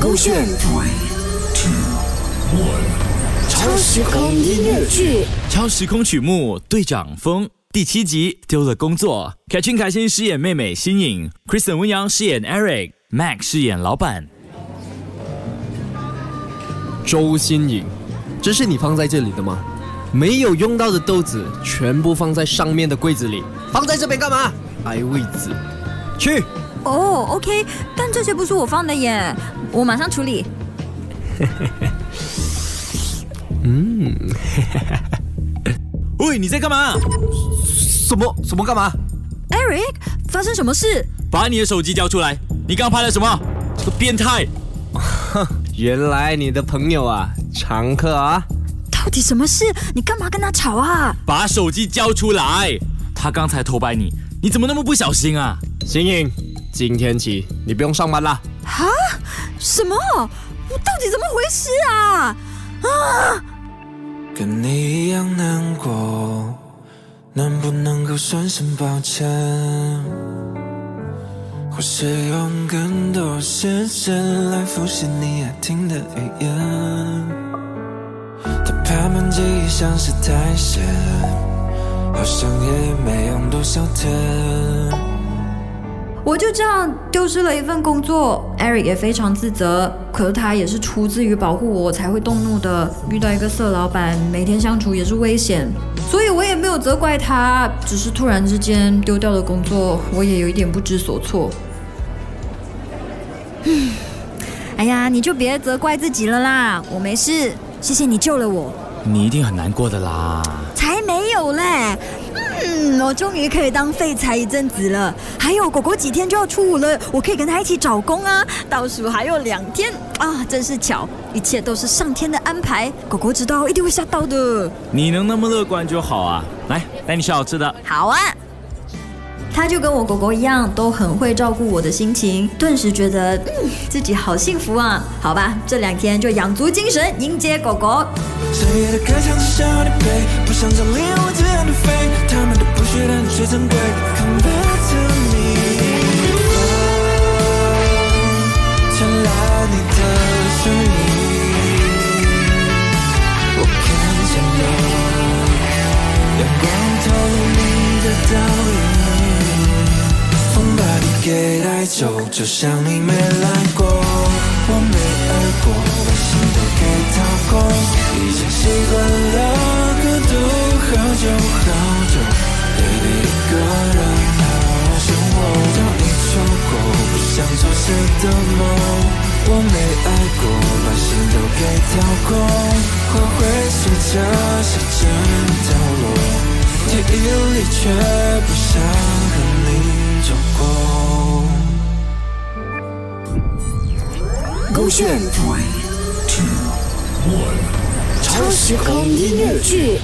勾选 Three, two, one. 超时空音乐剧，超时空曲目《队长风》第七集丢了工作，凯俊凯欣饰演妹妹新颖，Kristen 温阳饰演 Eric，Mac 饰演老板。周新颖，这是你放在这里的吗？没有用到的豆子全部放在上面的柜子里，放在这边干嘛？挨位子。去，哦，OK，但这些不是我放的耶，我马上处理。嗯 喂，你在干嘛？什么什么干嘛？Eric，发生什么事？把你的手机交出来！你刚拍了什么？这个变态！原来你的朋友啊，常客啊。到底什么事？你干嘛跟他吵啊？把手机交出来！他刚才偷拍你，你怎么那么不小心啊？新颖，今天起你不用上班啦。哈？什么？我到底怎么回事啊？啊！跟你一样难过，能不能够说声抱歉？或是用更多时间来复习你爱听的语言？他拍满记忆像是苔藓，好像也没用多少天。我就这样丢失了一份工作，Eric 也非常自责。可是他也是出自于保护我才会动怒的。遇到一个色老板，每天相处也是危险，所以我也没有责怪他，只是突然之间丢掉了工作，我也有一点不知所措。嗯，哎呀，你就别责怪自己了啦，我没事，谢谢你救了我。你一定很难过的啦。才没有嘞！嗯，我终于可以当废柴一阵子了。还有狗狗几天就要出伍了，我可以跟他一起找工啊。倒数还有两天啊，真是巧，一切都是上天的安排。狗狗知道一定会吓到的。你能那么乐观就好啊！来，带你吃好吃的。好啊。他就跟我狗狗一样，都很会照顾我的心情，顿时觉得嗯自己好幸福啊。好吧，这两天就养足精神迎接狗狗。深夜的歌唱只想要你陪，不想将灵魂这样的飞，他们都不屑但却珍贵。Come back to me，风传来你的声音，我看见了阳光透露你的倒影。风把你给带走，就像你没来过，我没爱过，把心都给掏空，花会随着时间凋落，记忆里却不想和你。走过。勾选 Three, two, one. 超时空音乐剧，